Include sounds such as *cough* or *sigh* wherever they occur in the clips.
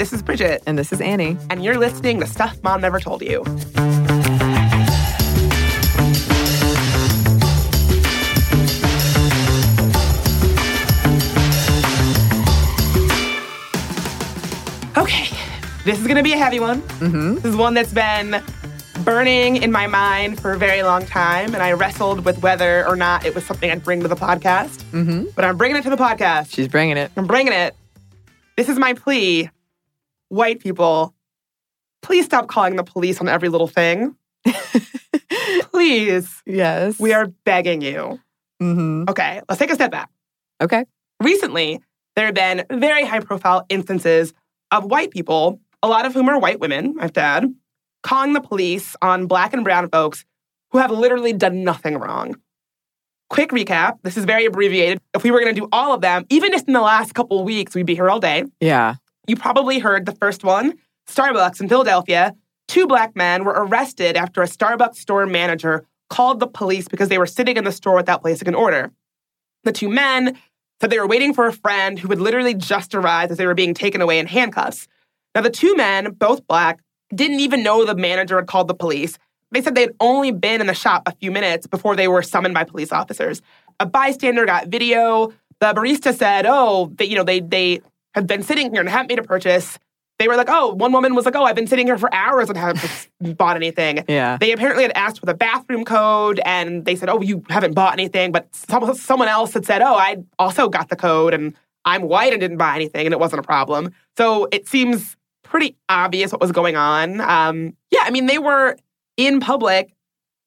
this is Bridget. And this is Annie. And you're listening to Stuff Mom Never Told You. Okay, this is going to be a heavy one. Mm-hmm. This is one that's been burning in my mind for a very long time, and I wrestled with whether or not it was something I'd bring to the podcast. Mm-hmm. But I'm bringing it to the podcast. She's bringing it. I'm bringing it. This is my plea. White people, please stop calling the police on every little thing. *laughs* please. Yes. We are begging you. Mm-hmm. Okay, let's take a step back. Okay. Recently, there have been very high profile instances of white people, a lot of whom are white women, I have to add, calling the police on black and brown folks who have literally done nothing wrong. Quick recap this is very abbreviated. If we were going to do all of them, even just in the last couple of weeks, we'd be here all day. Yeah. You probably heard the first one Starbucks in Philadelphia. Two black men were arrested after a Starbucks store manager called the police because they were sitting in the store without placing an order. The two men said they were waiting for a friend who had literally just arrived as they were being taken away in handcuffs. Now, the two men, both black, didn't even know the manager had called the police. They said they'd only been in the shop a few minutes before they were summoned by police officers. A bystander got video. The barista said, "Oh, they, you know, they they had been sitting here and haven't made a purchase." They were like, "Oh, one woman was like, "Oh, I've been sitting here for hours and haven't *laughs* bought anything." Yeah. They apparently had asked for the bathroom code, and they said, "Oh, you haven't bought anything." But some, someone else had said, "Oh, I also got the code, and I'm white and didn't buy anything, and it wasn't a problem." So it seems pretty obvious what was going on. Um, yeah, I mean, they were in public,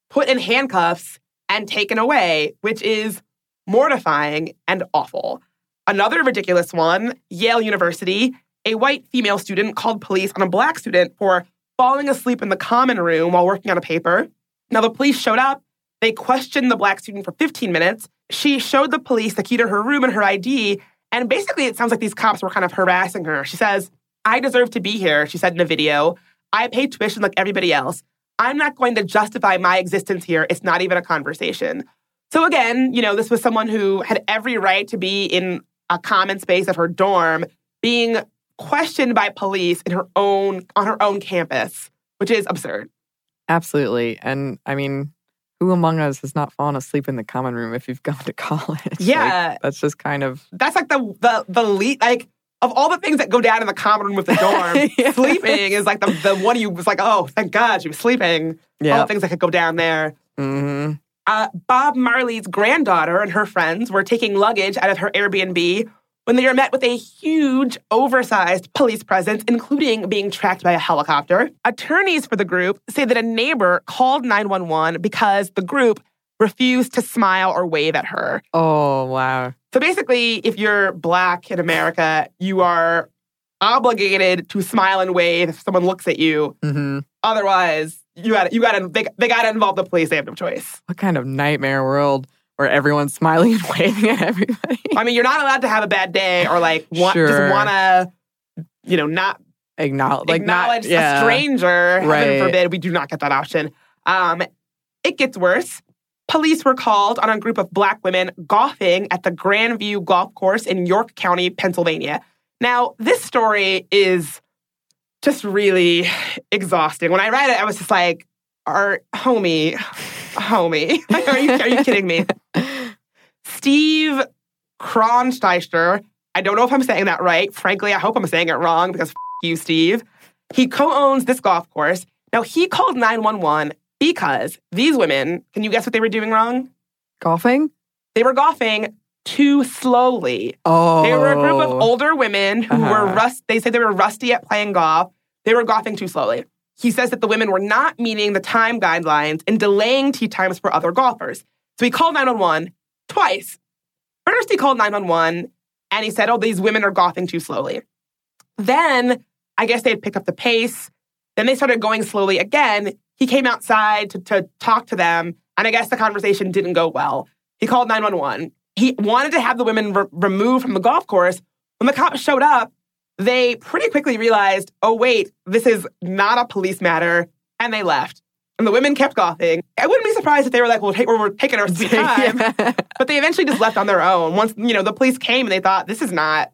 put in handcuffs, and taken away, which is mortifying and awful. Another ridiculous one Yale University, a white female student called police on a black student for falling asleep in the common room while working on a paper. Now, the police showed up. They questioned the black student for 15 minutes. She showed the police the key to her room and her ID. And basically, it sounds like these cops were kind of harassing her. She says, I deserve to be here, she said in a video. I pay tuition like everybody else. I'm not going to justify my existence here. It's not even a conversation. So, again, you know, this was someone who had every right to be in a common space of her dorm being questioned by police in her own on her own campus, which is absurd. Absolutely. And I mean, who among us has not fallen asleep in the common room if you've *laughs* gone to college? Yeah. Like, that's just kind of That's like the the the lead like of all the things that go down in the common room with the dorm, *laughs* Yes. sleeping is like the the one you was like, oh, thank God she was sleeping. All yeah. the things that could go down there. hmm Uh, Bob Marley's granddaughter and her friends were taking luggage out of her Airbnb when they were met with a huge, oversized police presence, including being tracked by a helicopter. Attorneys for the group say that a neighbor called 911 because the group refused to smile or wave at her. Oh wow. So basically, if you're black in America, you are obligated to smile and wave if someone looks at you. hmm Otherwise, you got you got to they, they got to involve the police. They have no choice. What kind of nightmare world where everyone's *laughs* smiling and waving at everybody? I mean, you're not allowed to have a bad day or like want, Sure. just want to, you know, not Acknowledge, like acknowledge not, yeah. a stranger. Heaven Right. forbid, we do not get that option. Um, it gets worse. Police were called on a group of black women golfing at the Grandview Golf Course in York County, Pennsylvania. Now, this story is just really exhausting. When I read it, I was just like, "Are homie, homie, *laughs* are you are you kidding me?" Steve Kronsteister. I don't know if I'm saying that right. Frankly, I hope I'm saying it wrong because f- you, Steve. He co owns this golf course. Now, he called 911 because these women, can you guess what they were doing wrong? Golfing? They were golfing too slowly. Oh. They were a group of older women who were Uh-huh. rust. They said they were rusty at playing golf. They were golfing too slowly. He says that the women were not meeting the time guidelines and delaying tee times for other golfers. So he called 911 twice. First, he called 911 and he said, Oh, these women are golfing too slowly. Then I guess they had picked up the pace. Then they started going slowly again. He came outside to, to talk to them. And I guess the conversation didn't go well. He called 911. He wanted to have the women re- removed from the golf course. When the cops showed up, they pretty quickly realized, oh, wait, this is not a police matter. And they left. And the women kept golfing. I wouldn't be surprised if they were like, well, take, we're, we're taking our sweet *laughs* time. Yeah. But they eventually just left on their own. Once, you know, the police came and they thought, this is not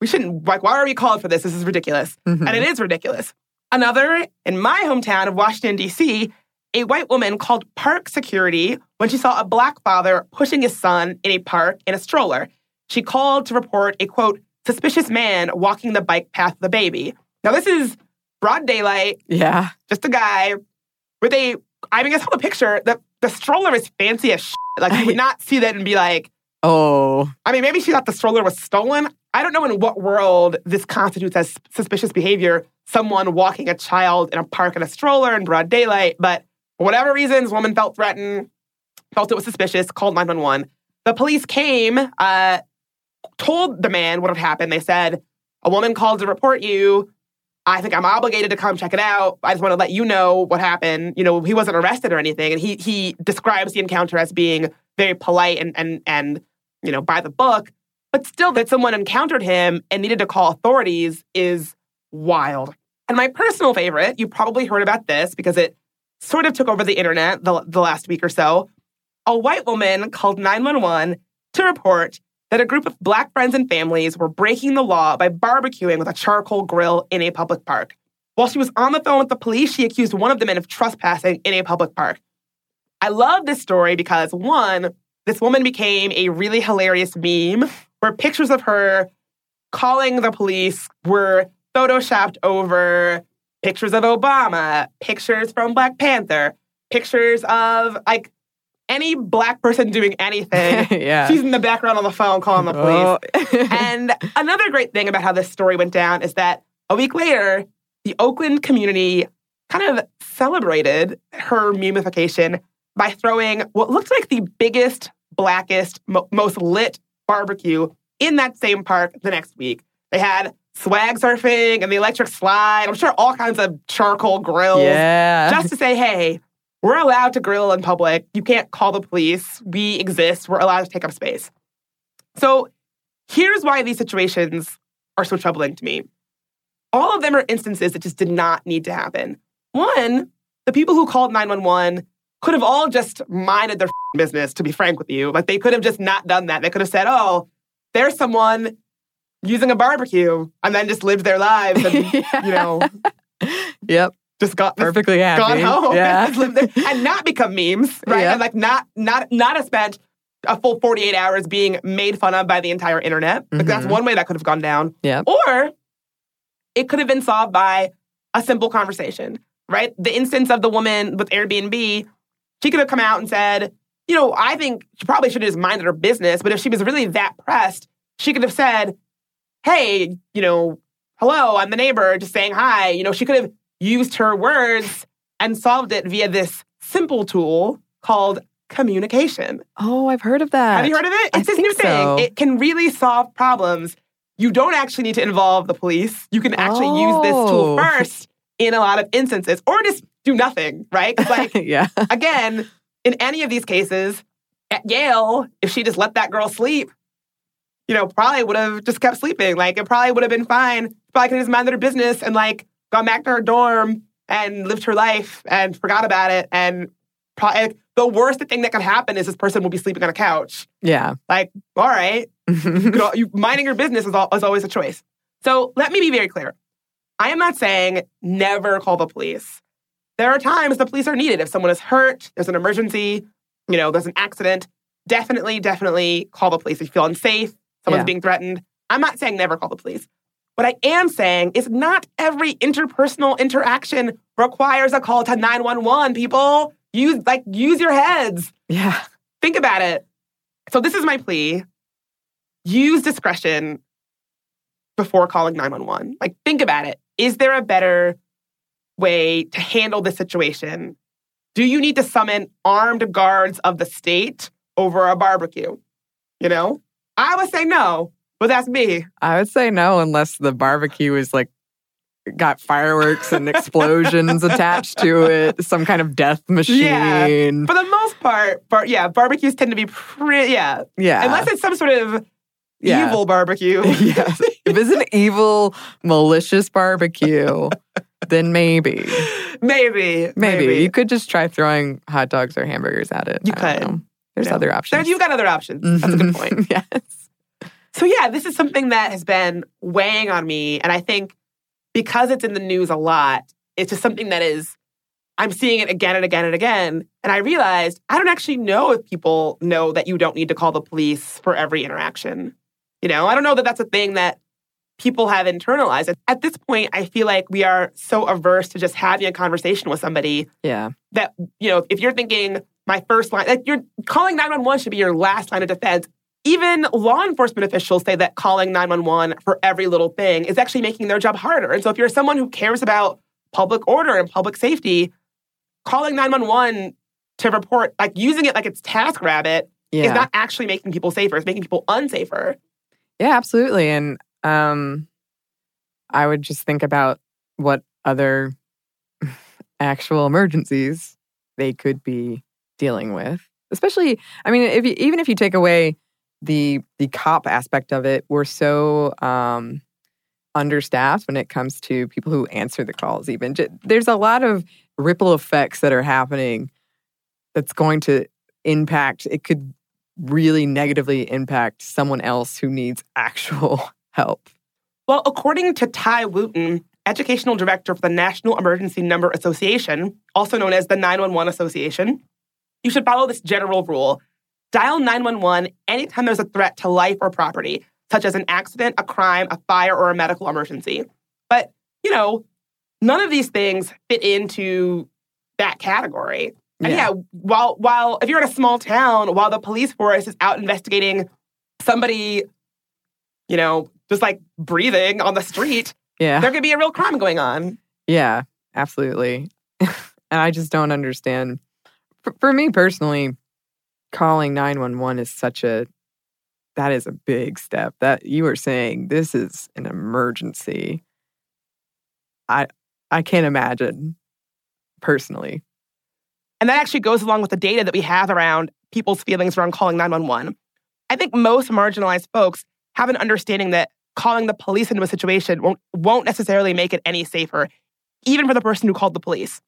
we shouldn't, like, why are we called for this? This is ridiculous. Mhm. And it is ridiculous. Another, in my hometown of Washington, D.C., a white woman called park security when she saw a black father pushing his son in a park in a stroller. She called to report a quote, suspicious man walking the bike path of the baby. Now, this is broad daylight, yeah. just a guy with a, I mean, I saw the picture. The, the stroller is fancy as shit. Like, you would *laughs* not see that and be like, Oh, I mean, maybe she thought the stroller was stolen. I don't know in what world this constitutes as suspicious behavior. Someone walking a child in a park in a stroller in broad daylight, but for whatever reasons, woman felt threatened, felt it was suspicious, called 911. The police came, uh, told the man what had happened. They said, A woman called to report you. I think I'm obligated to come check it out. I just want to let you know what happened. You know, he wasn't arrested or anything. And he he describes the encounter as being very polite and and and you know, by the book. But still that someone encountered him and needed to call authorities is wild. And my personal favorite, you probably heard about this because it sort of took over the internet the, the last week or so. A white woman called 911 to report that a group of black friends and families were breaking the law by barbecuing with a charcoal grill in a public park. While she was on the phone with the police, she accused one of the men of trespassing in a public park. I love this story because one, this woman became a really hilarious meme where pictures of her calling the police were photoshopped over pictures of Obama, pictures from Black Panther, pictures of like any black person doing anything. *laughs* yeah. She's in the background on the phone calling the police. Oh. *laughs* And another great thing about how this story went down is that a week later, the Oakland community kind of celebrated her memeification by throwing what looked like the biggest, blackest, mo- most lit barbecue in that same park the next week. They had swag surfing and the electric slide. I'm sure all kinds of charcoal grills yeah. just to say, hey, we're allowed to grill in public. You can't call the police. We exist. We're allowed to take up space. So here's why these situations are so troubling to me. All of them are instances that just did not need to happen. One, the people who called 911 could have all just minded their business, to be frank with you. Like they could have just not done that. They could have said, oh, there's someone using a barbecue and then just lived their lives and, *laughs* you know, yep. just got just Perfectly happy. gone home Yeah. *laughs* and, there, and not become memes, right? Yeah. And like not not not have spent a full 48 hours being made fun of by the entire internet. Like that's Mhm. one way that could have gone down. Yep. Or it could have been solved by a simple conversation, right? The instance of the woman with Airbnb, she could have come out and said, you know, I think she probably should have just minded her business, but if she was really that pressed, she could have said, hey, you know, hello, I'm the neighbor, just saying hi. You know, she could have used her words and solved it via this simple tool called communication. Oh, I've heard of that. Have you heard of it? I It's this new so. thing. It can really solve problems. You don't actually need to involve the police. You can actually use this tool Oh. first in a lot of instances, or just do nothing, right? like, *laughs* yeah. again, in any of these cases, at Yale, if she just let that girl sleep, you know, probably would have just kept sleeping. Like, it probably would have been fine. Probably could have just minded her business and, like, gone back to her dorm and lived her life and forgot about it. And probably, the worst thing that could happen is this person will be sleeping on a couch. Yeah. Like, all right, *laughs* you al- you, minding your business is, al- is always a choice. So let me be very clear. I am not saying never call the police. There are times the police are needed. If someone is hurt, there's an emergency, you know, there's an accident, definitely, definitely call the police. If you feel unsafe, someone's Yeah. being threatened. I'm not saying never call the police. What I am saying is not every interpersonal interaction requires a call to 911, people. Use like use your heads. yeah. Think about it. So this is my plea. Use discretion before calling 911. Like think about it. Is there a better way to handle this situation? Do you need to summon armed guards of the state over a barbecue? You know? I would say no, but that's me. I would say no unless the barbecue is like got fireworks and explosions attached to it, some kind of death machine. Yeah. For the most part, bar- yeah, barbecues tend to be pretty, yeah. Yeah. Unless it's some sort of Yeah. evil barbecue. *laughs* yes. If it's an evil, malicious barbecue, then maybe. maybe, maybe. You could just try throwing hot dogs or hamburgers at it. You I could. There's other There- options. You've got other options. That's a good mm-hmm. point. *laughs* yes. So, yeah, this is something that has been weighing on me. And I think because it's in the news a lot, it's just something that is, I'm seeing it again and again and again. And I realized I don't actually know if people know that you don't need to call the police for every interaction. You know, I don't know that that's a thing that people have internalized. At this point, I feel like we are so averse to just having a conversation with somebody. Yeah. That, you know, if you're thinking my first line, like you're calling 911 should be your last line of defense. Even law enforcement officials say that calling 911 for every little thing is actually making their job harder. And so if you're someone who cares about public order and public safety, calling 911 to report, like using it like it's TaskRabbit, Yeah. is not actually making people safer. It's making people unsafer. Yeah, absolutely. And um, I would just think about what other *laughs* actual emergencies they could be dealing with. Especially, I mean, if you, even if you take away the the cop aspect of it, we're so um, understaffed when it comes to people who answer the calls. Even there's a lot of ripple effects that are happening that's going to impact. It could really negatively impact someone else who needs *laughs* actual help. Well, according to Ty Wooten, educational director for the National Emergency Number Association, also known as the 911 Association, you should follow this general rule. Dial 911 anytime there's a threat to life or property, such as an accident, a crime, a fire, or a medical emergency. But, you know, none of these things fit into that category. And Yeah. yeah, while while if you're in a small town, while the police force is out investigating somebody, you know, just like breathing on the street, Yeah. there could be a real crime going on. Yeah, absolutely. *laughs* and I just don't understand. For, me personally, calling 911 is such a that is a big step. That you are saying this is an emergency. I I can't imagine personally. And that actually goes along with the data that we have around people's feelings around calling 911. I think most marginalized folks have an understanding that calling the police into a situation won't, won't necessarily make it any safer, even for the person who called the police.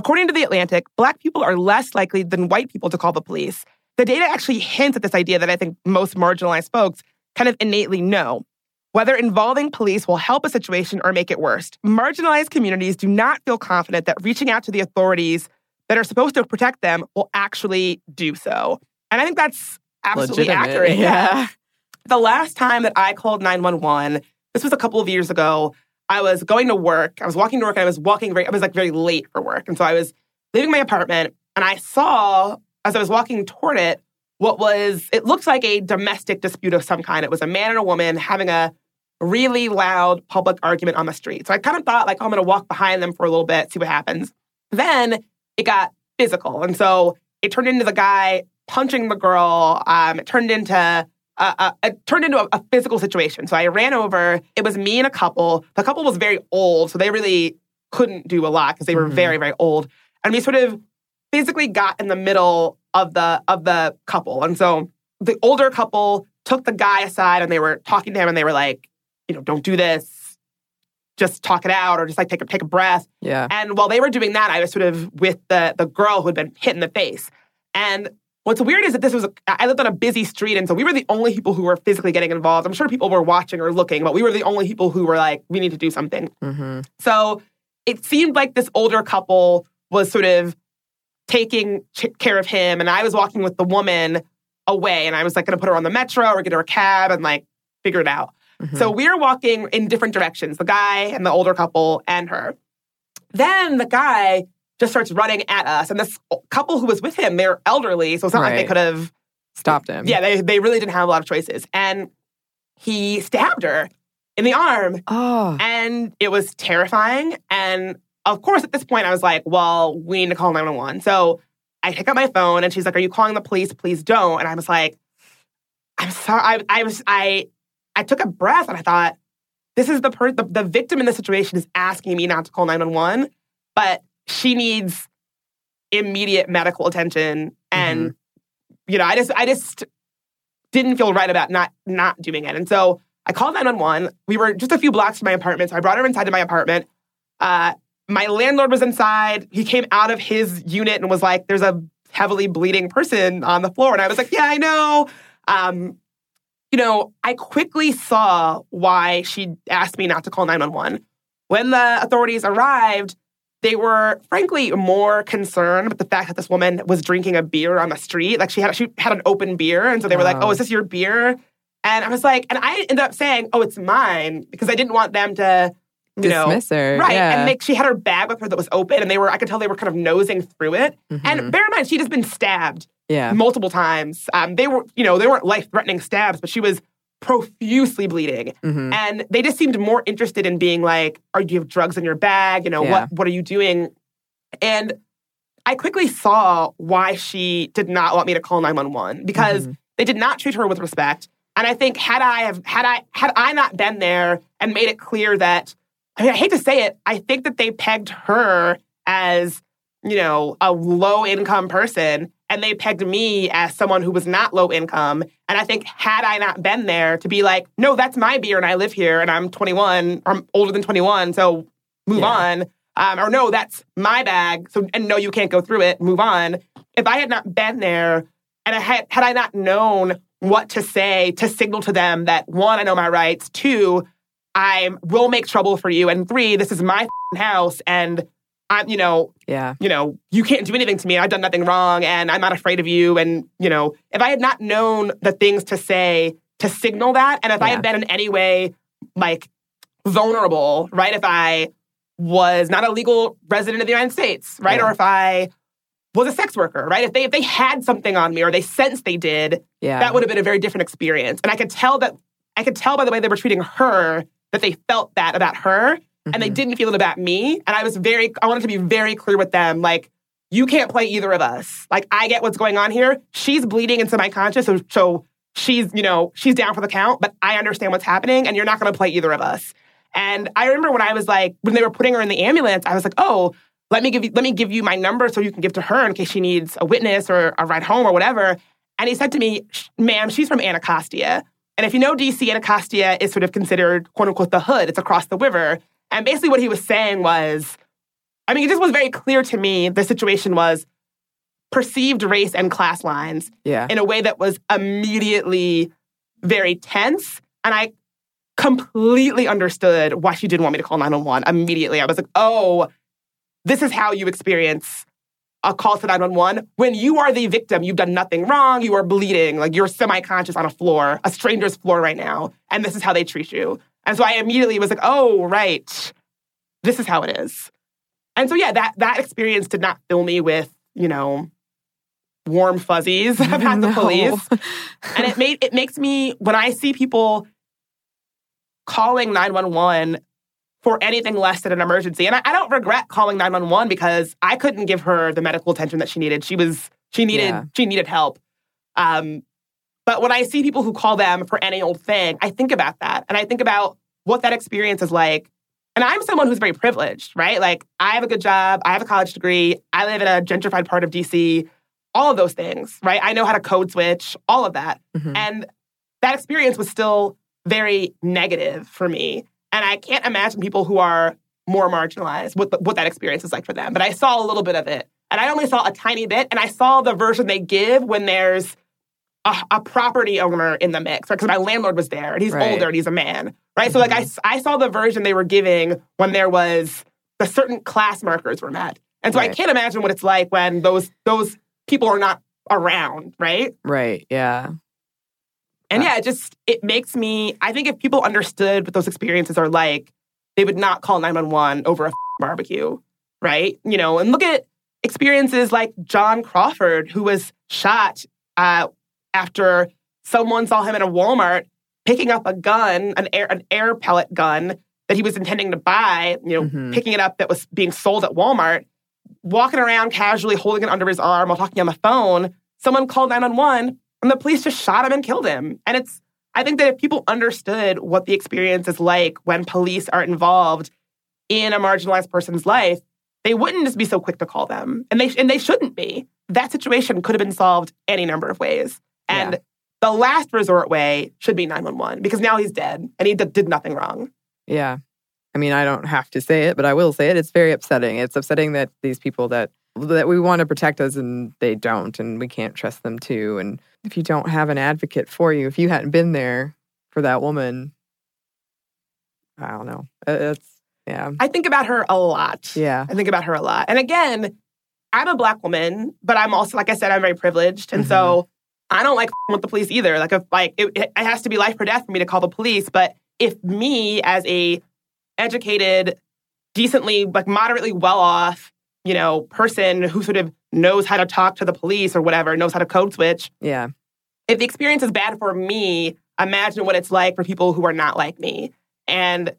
According to The Atlantic, Black people are less likely than white people to call the police. The data actually hints at this idea that I think most marginalized folks kind of innately know. Whether involving police will help a situation or make it worse. Marginalized communities do not feel confident that reaching out to the authorities that are supposed to protect them will actually do so. And I think that's absolutely Legitimate, accurate. yeah. *laughs* The last time that I called 911, this was a couple of years ago. I was going to work. I was walking to work and I was walking very, I was like very late for work. And so I was leaving my apartment and I saw as I was walking toward it what was, it looked like a domestic dispute of some kind. It was a man and a woman having a really loud public argument on the street. So I kind of thought, like, oh, I'm going to walk behind them for a little bit, see what happens. Then it got physical. And so it turned into the guy punching the girl. Um, it turned into uh, it turned into a, a physical situation. So I ran over. It was me and a couple. The couple was very old, so they really couldn't do a lot because they were Mhm. very, very old. And we sort of physically got in the middle of the of the couple. And so the older couple took the guy aside and they were talking to him and they were like, you know, don't do this. Just talk it out or just like take a take a breath. Yeah. And while they were doing that, I was sort of with the the girl who had been hit in the face. And what's weird is that this was, I lived on a busy street, and so we were the only people who were physically getting involved. I'm sure people were watching or looking, but we were the only people who were like, we need to do something. hmm So it seemed like this older couple was sort of taking ch- care of him, and I was walking with the woman away, and I was like going to put her on the metro or get her a cab and like figure it out. Mm-hmm. So we were walking in different directions, the guy and the older couple and her. Then the guy just starts running at us. And this couple who was with him, they're elderly, so it's not like they could have, stopped him. yeah, they, they really didn't have a lot of choices. And he stabbed her in the arm. Oh. And it was terrifying. And of course, at this point, I was like, well, we need to call 911. So I pick up my phone and she's like, Are you calling the police? Please don't. And I was like, I'm sorry. I, I was, I, I took a breath and I thought, this is the, per- the the victim in this situation is asking me not to call 911, but she needs immediate medical attention. And, you know, I just, I just didn't feel right about not, not doing it. And so I called 911. We were just a few blocks from my apartment. So I brought her inside to my apartment. Uh, my landlord was inside. He came out of his unit and was like, there's a heavily bleeding person on the floor. And I was like, yeah, I know. Um, you know, I quickly saw why she asked me not to call 911. When the authorities arrived, they were frankly more concerned with the fact that this woman was drinking a beer on the street. Like she had she had an open beer, and so they were like, "Oh, is this your beer?" And I was like, and I ended up saying, "Oh, it's mine," because I didn't want them to, you know, Dismiss her. right. Yeah. And make she had her bag with her that was open, and they were I could tell they were kind of nosing through it. Mhm. And bear in mind, she'd just been stabbed yeah. multiple times. Um, they were, you know, they weren't life threatening stabs, but she was profusely bleeding. Mhm. And they just seemed more interested in being like, "Are you have drugs in your bag? You know, Yeah. what what are you doing?" And I quickly saw why she did not want me to call 911 because Mhm. they did not treat her with respect. And I think had I have had I had I not been there and made it clear that I mean I hate to say it, I think that they pegged her as, you know, a low income person and they pegged me as someone who was not low income. And I think had I not been there to be like, no, that's my beer and I live here and I'm 21, or I'm older than 21, so move Yeah. on. Um, or no, that's my bag. So and no, you can't go through it. Move on. If I had not been there, and I had had I not known what to say to signal to them that one, I know my rights. Two, I will make trouble for you. And three, this is my f***ing house, and I'm, you know, Yeah. you know, you can't do anything to me. I've done nothing wrong, and I'm not afraid of you. And you know, if I had not known the things to say to signal that, and if I had been in any way like vulnerable, right? If I was not a legal resident of the United States, right? Yeah. Or if I was a sex worker, right? If they if they had something on me or they sensed they did, Yeah. that would have been a very different experience. And I could tell that I could tell by the way they were treating her that they felt that about her and they Mhm. didn't feel it about me. And I was very I wanted to be very clear with them like you can't play either of us. Like I get what's going on here. She's bleeding into my conscious so, so she's, you know, she's down for the count, but I understand what's happening and you're not going to play either of us. And I remember when I was like when they were putting her in the ambulance, I was like, "Oh, let me give you let me give you my number so you can give to her in case she needs a witness or a ride home or whatever." And he said to me, "Ma'am, she's from Anacostia." And if you know DC, Anacostia is sort of considered quote unquote the hood. It's across the river. And basically what he was saying was, I mean, it just was very clear to me the situation was perceived race and class lines Yeah. in a way that was immediately very tense. And I completely understood why she didn't want me to call 911 immediately. I was like, oh, this is how you experience a call to 911 when you are the victim. You've done nothing wrong. You are bleeding. Like you're semi conscious on a floor, a stranger's floor right now. And this is how they treat you. And so I immediately was like, oh, right. This is how it is. And so, yeah, that, that experience did not fill me with, you know, warm fuzzies *laughs* *laughs* about the police and it made it makes me when I see people calling 911 for anything less than an emergency. And I, I don't regret calling 911 because I couldn't give her the medical attention that she needed. She was she needed Yeah. she needed help. Um, but when I see people who call them for any old thing, I think about that. And I think about what that experience is like. And I'm someone who's very privileged, right? Like I have a good job, I have a college degree, I live in a gentrified part of DC, all of those things, right? I know how to code switch, all of that. Mhm. And that experience was still very negative for me. And I can't imagine people who are more marginalized what, what that experience is like for them. But I saw a little bit of it. And I only saw a tiny bit. And I saw the version they give when there's a, a property owner in the mix, right? Because my landlord was there and he's Right. older and he's a man, right? So, like, I, I saw the version they were giving when there was the certain class markers were met. And so I can't imagine what it's like when those those people are not around, right? Right. Yeah. And Uh, yeah, it just it makes me. I think if people understood what those experiences are like, they would not call nine one one over a f- barbecue, right? You know, and look at experiences like John Crawford, who was shot uh, after someone saw him in a Walmart picking up a gun, an air an air pellet gun that he was intending to buy. You know, Mhm. picking it up that was being sold at Walmart, walking around casually, holding it under his arm while talking on the phone. Someone called nine one one and the police just shot him and killed him. And it's, I think that if people understood what the experience is like when police are involved in a marginalized person's life, they wouldn't just be so quick to call them. And they, and they shouldn't be. That situation could have been solved any number of ways. And Yeah. the last resort way should be 911 because now he's dead and he d- did nothing wrong. Yeah. I mean, I don't have to say it, but I will say it. It's very upsetting. It's upsetting that these people that that we want to protect us and they don't, and we can't trust them too. And if you don't have an advocate for you, if you hadn't been there for that woman, I don't know. Uh, It's yeah, I think about her a lot. yeah, I think about her a lot. And again, I'm a black woman, but I'm also, like I said, I'm very privileged. And so I don't like with the police either. Like, if like it, it has to be life or death for me to call the police. But if me as a educated, decently, like moderately well off, you know, person who sort of knows how to talk to the police or whatever, knows how to code switch, yeah, if the experience is bad for me, imagine what it's like for people who are not like me. And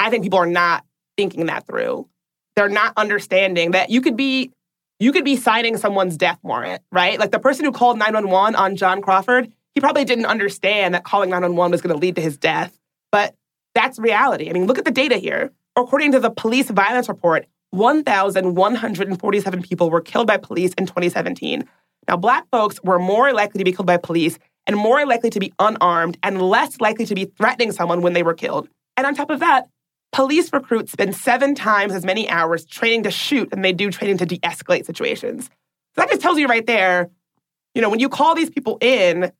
I think people are not thinking that through. They're not understanding that you could be you could be signing someone's death warrant, right? Like the person who called 911 on John Crawford, he probably didn't understand that calling 911 was going to lead to his death. But that's reality. I mean, look at the data here. According to the police violence report, 1,147 people were killed by police in 2017. Now, black folks were more likely to be killed by police and more likely to be unarmed and less likely to be threatening someone when they were killed. And on top of that, police recruits spend seven times as many hours training to shoot than they do training to de escalate situations. So that just tells you right there, you know, when you call these people in,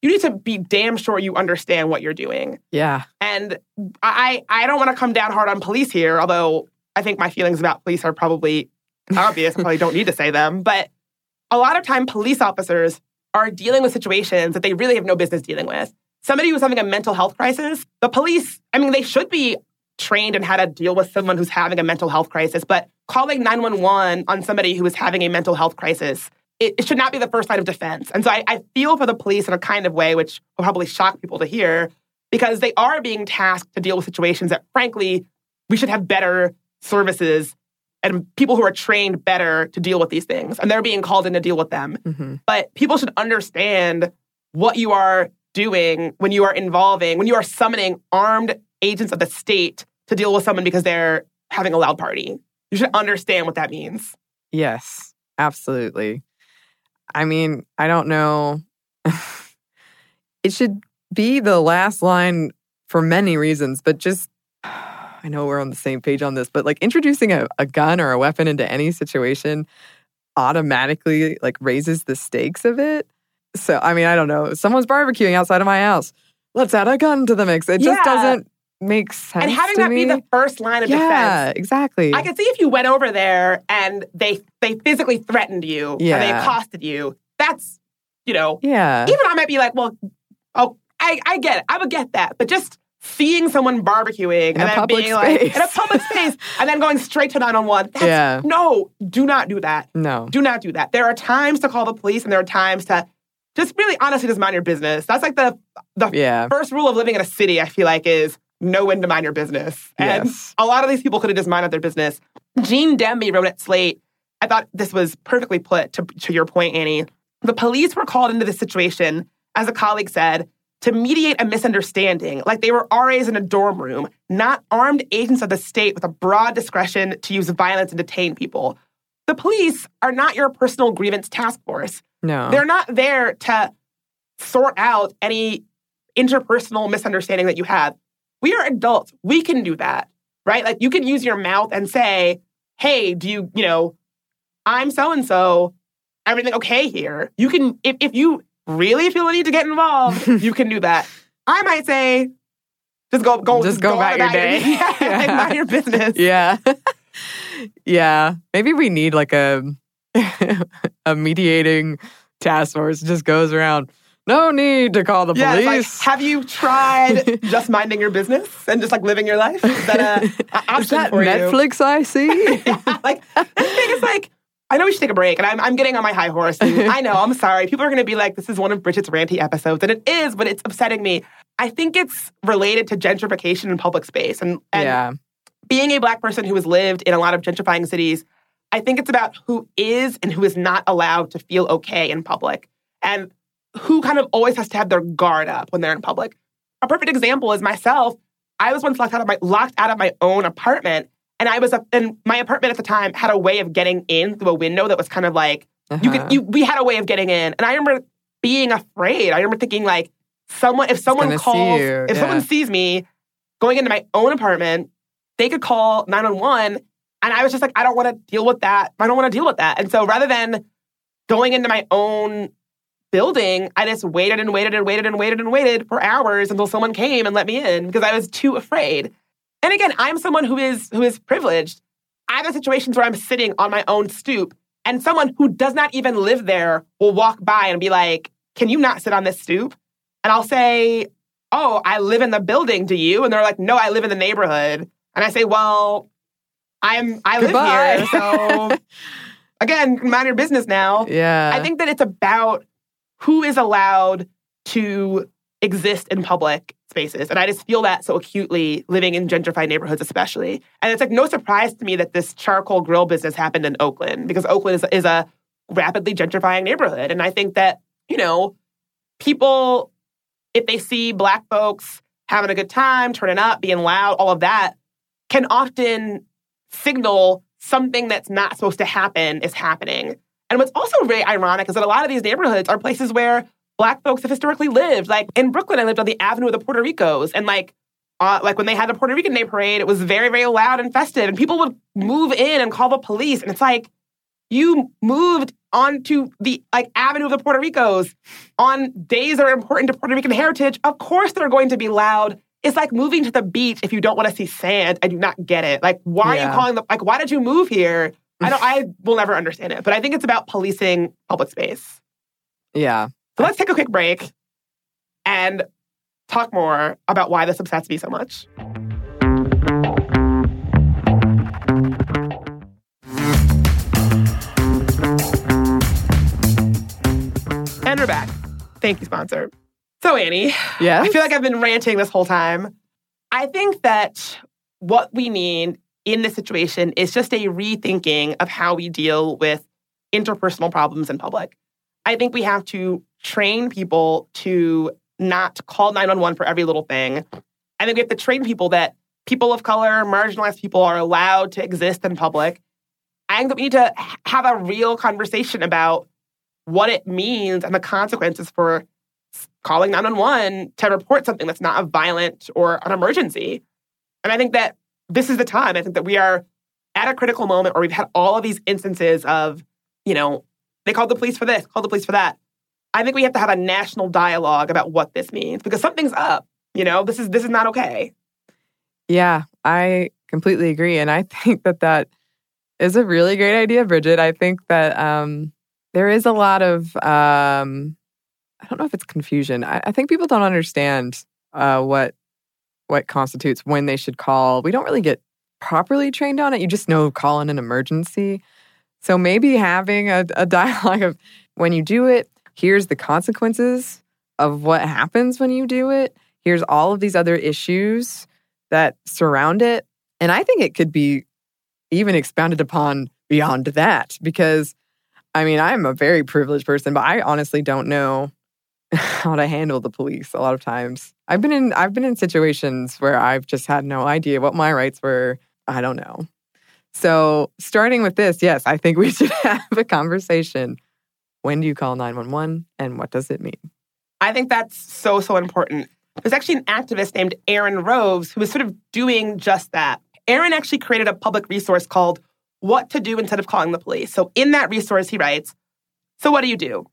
you need to be damn sure you understand what you're doing. yeah, And I, I don't want to come down hard on police here, although I think my feelings about police are probably obvious. I probably don't need to say them. But a lot of time, police officers are dealing with situations that they really have no business dealing with. Somebody who's having a mental health crisis, the police, I mean, they should be trained in how to deal with someone who's having a mental health crisis, but calling 911 on somebody who is having a mental health crisis, it, it should not be the first line of defense. And so I, I feel for the police in a kind of way, which will probably shock people to hear, because they are being tasked to deal with situations that, frankly, we should have better services and people who are trained better to deal with these things. And they're being called in to deal with them. hmm But people should understand what you are doing when you are involving, when you are summoning armed agents of the state to deal with someone because they're having a loud party. You should understand what that means. yes, absolutely. I mean, I don't know. *laughs* it should be the last line for many reasons, but just *sighs* I know we're on the same page on this, but like introducing a, a gun or a weapon into any situation automatically like raises the stakes of it. So I mean, I don't know. Someone's barbecuing outside of my house. Let's add a gun to the mix. It just Yeah. doesn't make sense. and having that be the first line of yeah, defense. exactly. I could see if you went over there and they they physically threatened you and they accosted you. That's, you know, yeah, even I might be like, well, oh, I, I get it. I would get that. But just seeing someone barbecuing In and then being like space. in a public *laughs* space and then going straight to 911. That's, Yeah. No, do not do that. no, Do not do that. There are times to call the police and there are times to just really honestly just mind your business. That's like the the yeah, first rule of living in a city, I feel like, is know when to mind your business. And Yes. a lot of these people could have just minded their business. Gene Demby wrote at Slate, I thought this was perfectly put to, to your point, Annie. The police were called into this situation, as a colleague said, to mediate a misunderstanding, like they were RAs in a dorm room, not armed agents of the state with a broad discretion to use violence and detain people. The police are not your personal grievance task force. no. They're not there to sort out any interpersonal misunderstanding that you have. We are adults. We can do that, right? Like you can use your mouth and say, hey, do you, you know, I'm so and so, everything okay here? You can, if, if you really feel the need to get involved, *laughs* you can do that. I might say, just go, go, Just go about your day. *laughs* yeah, *laughs* like, mind your business. yeah, yeah. Maybe we need like a a mediating task force. Just goes around. No need to call the Yeah, it's like, police. have you tried *laughs* just minding your business and just like living your life? Is that a, *laughs* a option Is that for you? Netflix I *laughs* see? like the thing is like I know we should take a break, and I'm I'm getting on my high horse. I know I'm sorry. People are going to be like, "This is one of Bridget's ranty episodes," and it is, but it's upsetting me. I think it's related to gentrification in public space, and and yeah, being a black person who has lived in a lot of gentrifying cities. I think it's about who is and who is not allowed to feel okay in public, and who kind of always has to have their guard up when they're in public. A perfect example is myself. I was once locked out of my locked out of my own apartment, and I was a, and my apartment at the time had a way of getting in through a window that was kind of like you Uh-huh. could you we had a way of getting in, and I remember being afraid. I remember thinking like someone if someone calls you, if someone sees me going into my own apartment, they could call nine one one, and I was just like I don't want to deal with that. I don't want to deal with that, and so rather than going into my own building, I just waited and waited and waited and waited and waited for hours until someone came and let me in because I was too afraid. And again, I'm someone who is who is privileged. I've had situations where I'm sitting on my own stoop and someone who does not even live there will walk by and be like, Can you not sit on this stoop? And I'll say, Oh, I live in the building, do you? And they're like, No, I live in the neighborhood. And I say, Well, I'm I Goodbye. live here. So *laughs* again, mind your business now. Yeah. I think that it's about who is allowed to exist in public spaces. And I just feel that so acutely living in gentrified neighborhoods, especially. And it's like no surprise to me that this charcoal grill business happened in Oakland because Oakland is, is a rapidly gentrifying neighborhood. And I think that, you know, people, if they see Black folks having a good time, turning up, being loud, all of that, can often signal something that's not supposed to happen is happening. And what's also very ironic is that a lot of these neighborhoods are places where Black folks have historically lived. Like in Brooklyn, I lived on the Avenue of the Puerto Ricos, and like, uh, like when they had the Puerto Rican Day Parade, it was very, very loud and festive, and people would move in and call the police, and it's like you moved onto the like Avenue of the Puerto Ricos on days that are important to Puerto Rican heritage. Of course, they're going to be loud. It's like moving to the beach if you don't want to see sand. I do not get it. Like, why are you calling the like? Why did you move here? I don't. I will never understand it. But I think it's about policing public space. yeah. So let's take a quick break and talk more about why this upsets me so much. And we're back. Thank you, sponsor. So, Annie, Yeah. I feel like I've been ranting this whole time. I think that what we need in this situation is just a rethinking of how we deal with interpersonal problems in public. I think we have to train people to not call 911 for every little thing. I think we have to train people that people of color, marginalized people are allowed to exist in public. I think that we need to have a real conversation about what it means and the consequences for calling 911 to report something that's not a violent or an emergency. And I think that this is the time. I think that we are at a critical moment where we've had all of these instances of, you know, they called the police for this, called the police for that. I think we have to have a national dialogue about what this means because something's up. You know, this is this is not okay. Yeah, I completely agree. And I *laughs* think that that is a really great idea, Bridget. I think that um, there is a lot of, um, I don't know if it's confusion. I, I think people don't understand uh, what what constitutes when they should call. We don't really get properly trained on it. You just know call in an emergency. So maybe having a, a *laughs* dialogue of when you do it, here's the consequences of what happens when you do it. Here's all of these other issues that surround it. And I think it could be even expounded upon beyond that because I mean, I'm a very privileged person, but I honestly don't know *laughs* how to handle the police a lot of times. I've been in I've been in situations where I've just had no idea what my rights were. I don't know. So, starting with this, yes, I think we *laughs* should have a conversation. When do you call 911 and what does it mean? I think that's so, so important. There's actually an activist named Aaron Rose who was sort of doing just that. Aaron actually created a public resource called What to Do Instead of Calling the Police. So, in that resource, he writes So, what do you do?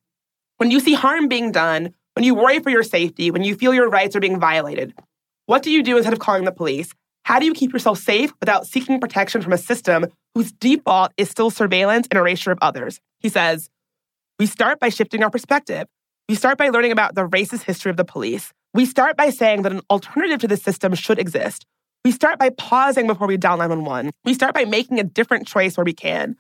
When you see harm being done, when you worry for your safety, when you feel your rights are being violated, what do you do instead of calling the police? How do you keep yourself safe without seeking protection from a system whose default is still surveillance and erasure of others? He says, We start by shifting our perspective. We start by learning about the racist history of the police. We start by saying that an alternative to this system should exist. We start by pausing before we dial 911. We start by making a different choice where we can.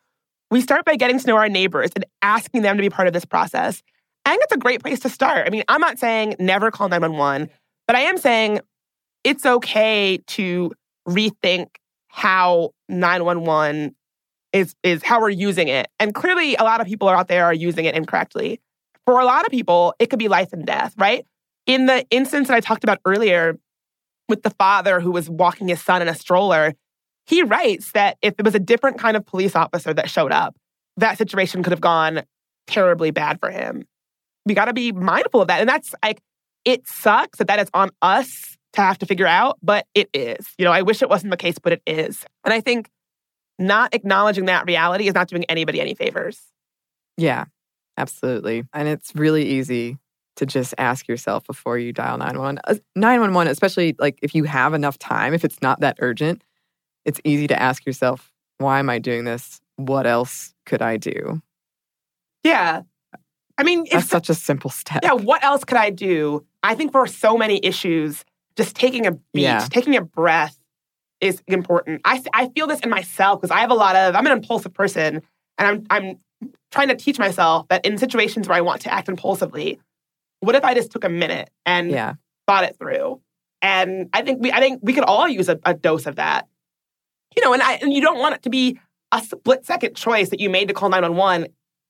We start by getting to know our neighbors and asking them to be part of this process. I think it's a great place to start. I mean, I'm not saying never call 911, but I am saying it's okay to rethink how 911 is is how we're using it. And clearly a lot of people out there are using it incorrectly. For a lot of people, it could be life and death, right? In the instance that I talked about earlier with the father who was walking his son in a stroller, he writes that if it was a different kind of police officer that showed up, that situation could have gone terribly bad for him. We got to be mindful of that. And that's like, it sucks that that is on us to have to figure out, but it is. You know, I wish it wasn't the case, but it is. And I think not acknowledging that reality is not doing anybody any favors. Yeah, Absolutely. And it's really easy to just ask yourself before you dial 911. Uh, 911, especially like if you have enough time, if it's not that urgent, it's easy to ask yourself, why am I doing this? What else could I do? Yeah. I mean, That's such a simple step. Yeah, what else could I do? I think for so many issues, just taking a beat, Yeah. taking a breath is important. I, I feel this in myself because I have a lot of, I'm an impulsive person and I'm, I'm trying to teach myself that in situations where I want to act impulsively, what if I just took a minute and Yeah. thought it through? And I think we, I think we could all use a, a dose of that. You know, and I, and you don't want it to be a split second choice that you made to call 911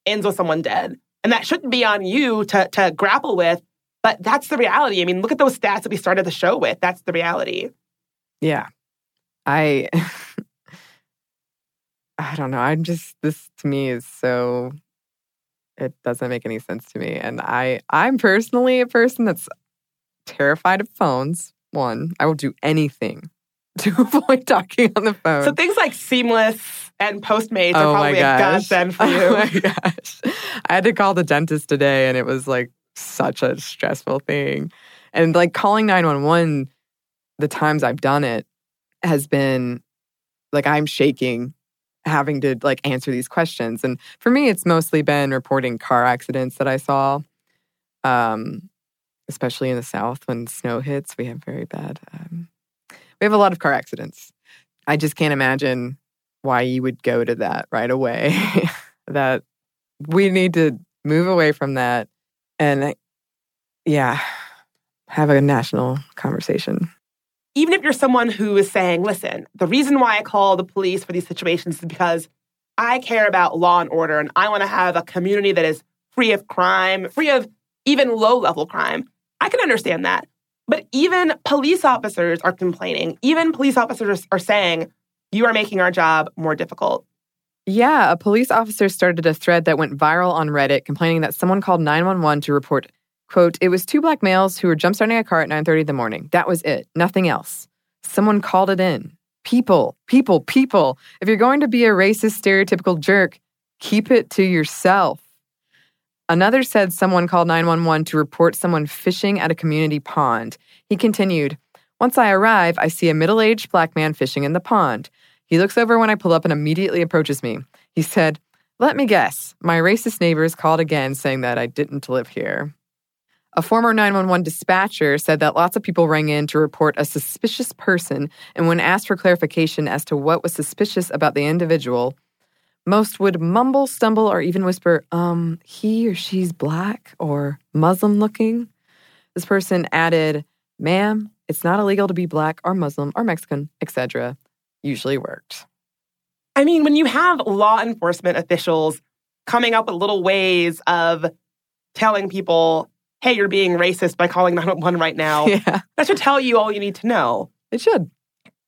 ends with someone dead. And that shouldn't be on you to, to grapple with. But that's the reality. I mean, look at those stats that we started the show with. That's the reality. Yeah. I *laughs* I don't know. I'm just this to me is so it doesn't make any sense to me. And I I'm personally a person that's terrified of phones. One, I will do anything *laughs* to *laughs* avoid talking on the phone. So things like Seamless and Postmates oh are probably a godsend for *laughs* you. Oh my gosh. I had to call the dentist today and it was like such a stressful thing. And like calling 911, the times I've done it has been like I'm shaking having to like answer these questions. And for me, it's mostly been reporting car accidents that I saw. Um, especially in the South when snow hits, we have very bad, um, we have a lot of car accidents. I just can't imagine why you would go to that right away. *laughs* that we need to move away from that and, yeah, have a national conversation. even if you're someone who is saying, listen, the reason why I call the police for these situations is because I care about law and order and I want to have a community that is free of crime, free of even low level crime. I can understand that. But even police officers are complaining. Even police officers are saying, you are making our job more difficult. Yeah, a police officer started a thread that went viral on Reddit complaining that someone called 911 to report, quote, it was two black males who were jumpstarting a car at 9:30 in the morning. That was it. Nothing else. Someone called it in. People, people, people. If you're going to be a racist, stereotypical jerk, keep it to yourself. Another said someone called 911 to report someone fishing at a community pond. He continued, Once I arrive, I see a middle aged black man fishing in the pond. He looks over when I pull up and immediately approaches me. He said, Let me guess. My racist neighbors called again saying that I didn't live here. A former 911 dispatcher said that lots of people rang in to report a suspicious person, and when asked for clarification as to what was suspicious about the individual, most would mumble, stumble, or even whisper, um, he or she's black or Muslim looking. This person added, ma'am, it's not illegal to be black or Muslim or Mexican, etc. Usually worked. I mean, when you have law enforcement officials coming up with little ways of telling people, hey, you're being racist by calling *laughs* 911 right now, Yeah, that should tell you all you need to know. it should.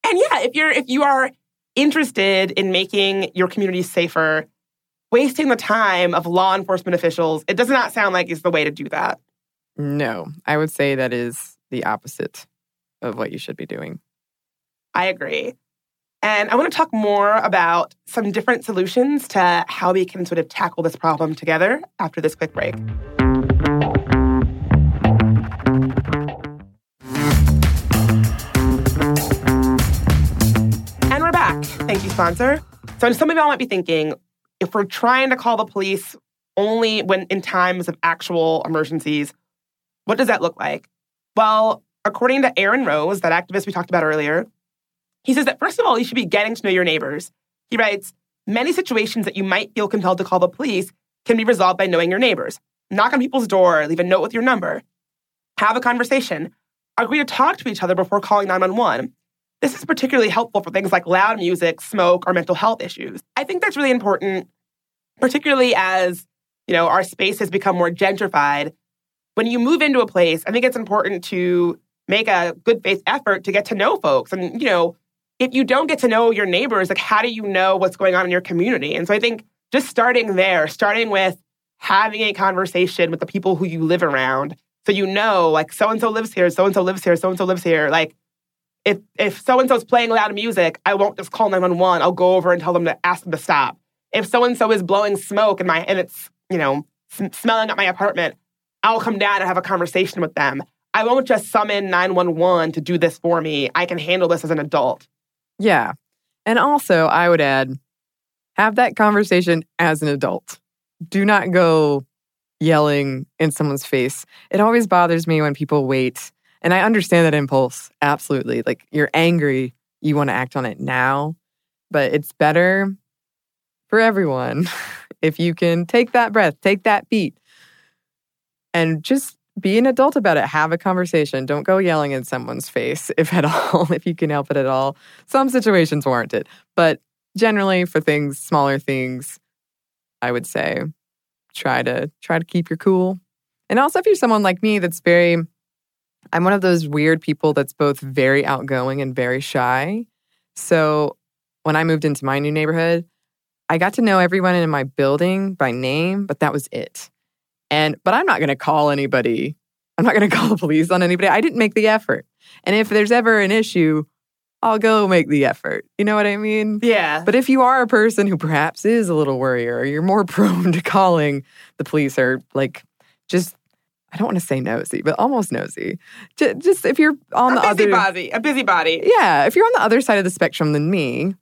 And yeah, if you're if you are interested in making your community safer, wasting the time of law enforcement officials, it does not sound like is the way to do that. No, I would say that is the opposite of what you should be doing. I agree. And I want to talk more about some different solutions to how we can sort of tackle this problem together after this quick break. And we're back. Thank you, sponsor. So some of y'all might be thinking, if we're trying to call the police only when in times of actual emergencies, what does that look like? Well, according to Aaron Rose, that activist we talked about earlier, he says that first of all, you should be getting to know your neighbors. He writes, many situations that you might feel compelled to call the police can be resolved by knowing your neighbors. Knock on people's door, leave a note with your number, have a conversation, agree to talk to each other before calling 911. This is particularly helpful for things like loud music, smoke, or mental health issues. I think that's really important, particularly as you know our space has become more gentrified. When you move into a place, I think it's important to make a good faith effort to get to know folks. And you know, if you don't get to know your neighbors, like how do you know what's going on in your community? And so I think just starting there, starting with having a conversation with the people who you live around, so you know, like so and so lives here, so and so lives here, so and so lives here, like if if so and so's playing loud music, I won't just call 911. I'll go over and tell them to ask them to stop. If so and so is blowing smoke and my and it's, you know, sm- smelling up my apartment, I'll come down and have a conversation with them. I won't just summon 911 to do this for me. I can handle this as an adult. Yeah. And also, I would add have that conversation as an adult. Do not go yelling in someone's face. It always bothers me when people wait. And I understand that impulse. Absolutely. Like you're angry, you want to act on it now. But it's better for everyone *laughs* if you can take that breath, take that beat, and just be an adult about it. Have a conversation. Don't go yelling in someone's face, *laughs* if at all, if you can help it at all. Some situations warrant it. But generally, for things, smaller things, I would say try to try to keep your cool. And also if you're someone like me that's very I'm one of those weird people that's both very outgoing and very shy. So when I moved into my new neighborhood, I got to know everyone in my building by name, but that was it. And but I'm not going to call anybody. I'm not going *laughs* to call the police on anybody. I didn't make the effort. And if there's ever an issue, I'll go make the effort. You know what I mean? Yeah. But if you are a person who perhaps is a little worrier, or you're more *laughs* prone to calling the police or like just I don't want to say nosy, but almost nosy. Just, just if you're on a the other busybody, a busybody. Yeah, if you're on the other side of the spectrum than me,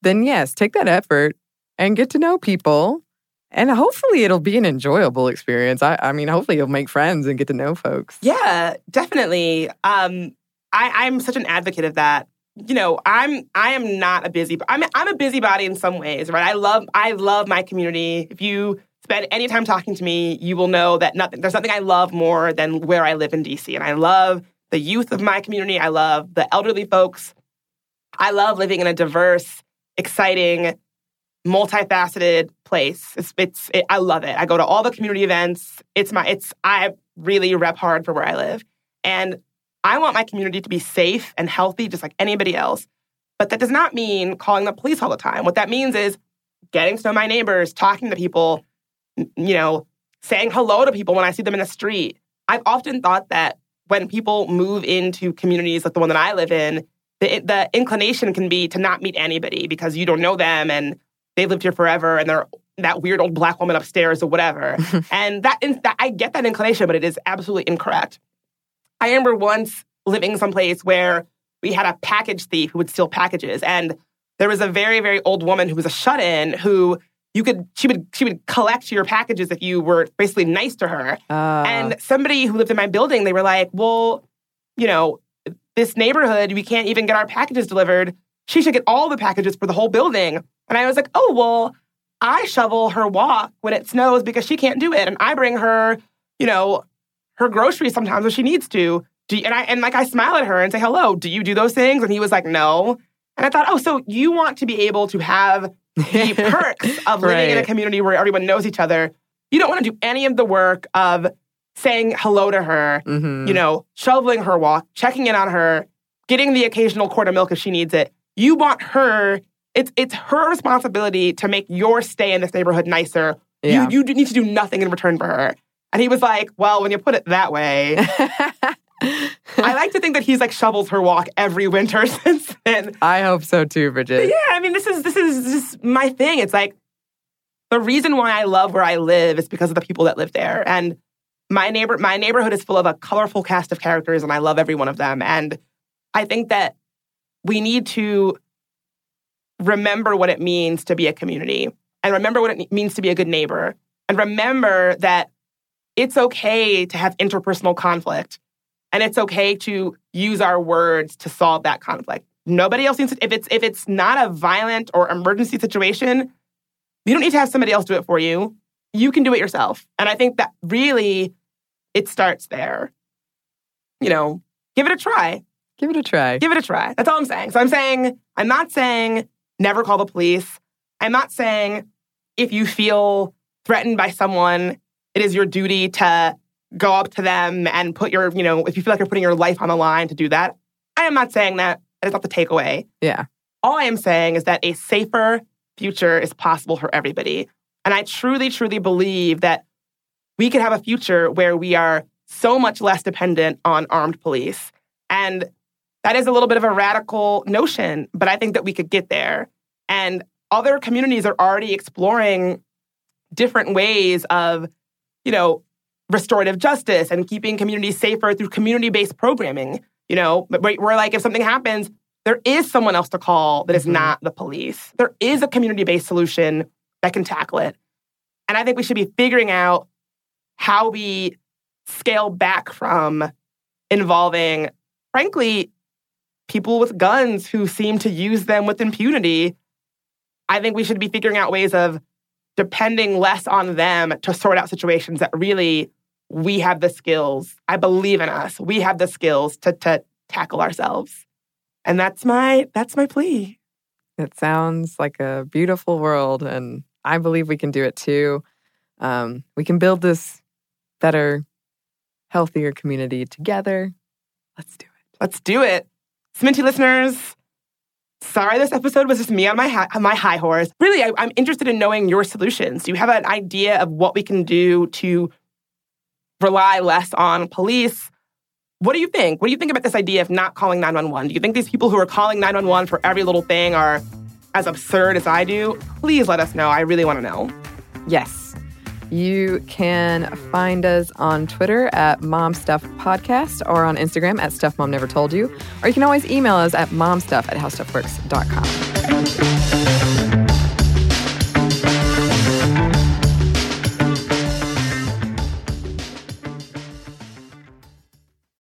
then yes, take that effort and get to know people. And hopefully it'll be an enjoyable experience. I, I mean, hopefully you'll make friends and get to know folks. Yeah, definitely. Um, I, I'm such an advocate of that you know, I'm I am not a busy. I'm I'm a busybody in some ways, right? I love I love my community. If you spend any time talking to me, you will know that nothing there's nothing I love more than where I live in DC. And I love the youth of my community. I love the elderly folks. I love living in a diverse, exciting, multifaceted place. It's, it's it, I love it. I go to all the community events. It's my it's I really rep hard for where I live. And I want my community to be safe and healthy, just like anybody else. But that does not mean calling the police all the time. What that means is getting to know my neighbors, talking to people, you know, saying hello to people when I see them in the street. I've often thought that when people move into communities like the one that I live in, the, the inclination can be to not meet anybody because you don't know them and they've lived here forever and they're that weird old black woman upstairs or whatever. *laughs* and that, that I get that inclination, but it is absolutely incorrect. I remember once living someplace where we had a package thief who would steal packages. And there was a very, very old woman who was a shut in who you could she would she would collect your packages if you were basically nice to her. Uh, And somebody who lived in my building, they were like, Well, you know, this neighborhood, we can't even get our packages delivered. She should get all the packages for the whole building. And I was like, Oh, well, I shovel her walk when it snows because she can't do it. And I bring her, you know, her groceries sometimes when she needs to. Do you, and I and like I smile at her and say hello. Do you do those things? And he was like, no. And I thought, oh, so you want to be able to have the *laughs* perks of living in a community where everyone knows each other. You don't want to do any of the work of saying hello to her, mhm. you know, shoveling her walk, checking in on her, getting the occasional quart of milk if she needs it. You want her. It's it's her responsibility to make your stay in this neighborhood nicer. Yeah. You you need to do nothing in return for her. And he was like, well, when you put it that way, *laughs* I like to think that he's like shovels her walk every winter *laughs* since then. I hope so too, But Bridget. yeah, I mean, this is this is just my thing. It's like the reason why I love where I live is because of the people that live there. And my neighbor, my neighborhood is full of a colorful cast of characters, and I love every one of them. And I think that we need to remember what it means to be a community, and remember what it means to be a good neighbor, and remember that it's okay to have interpersonal conflict, and it's okay to use our words to solve that conflict. Nobody else needs to, if it's if it's not a violent or emergency situation, you don't need to have somebody else do it for you. You can do it yourself. And I think that really it starts there. You know, give it a try. Give it a try. Give it a try. That's all I'm saying. So I'm saying, I'm not saying never call the police. I'm not saying if you feel threatened by someone, it is your duty to go up to them and put your, you know, if you feel like you're putting your life on the line to do that. I am not saying that. That is not the takeaway. Yeah. All I am saying is that a safer future is possible for everybody. And I truly, truly believe that we could have a future where we are so much less dependent on armed police. And that is a little bit of a radical notion, but I think that we could get there. And other communities are already exploring different ways of you know, restorative justice and keeping communities safer through community based programming. You know, where, like if something happens, there is someone else to call that is Mhm. not the police. There is a community based solution that can tackle it. And I think we should be figuring out how we scale back from involving, frankly, people with guns who seem to use them with impunity. I think we should be figuring out ways of depending less on them to sort out situations that really we have the skills. I believe in us. We have the skills to, to tackle ourselves. And that's my that's my plea. It sounds like a beautiful world, and I believe we can do it too. Um, we can build this better, healthier community together. Let's do it. Let's do it. Sminty listeners, sorry this episode was just me on my, my high horse. Really, I, I'm interested in knowing your solutions. Do you have an idea of what we can do to rely less on police? What do you think? What do you think about this idea of not calling 911? Do you think these people who are calling 911 for every little thing are as absurd as I do? Please let us know. I really want to know. Yes. You can find us on Twitter at Mom Stuff Podcast or on Instagram at Stuff Mom Never Told You. Or you can always email us at momstuff at howstuffworks.com.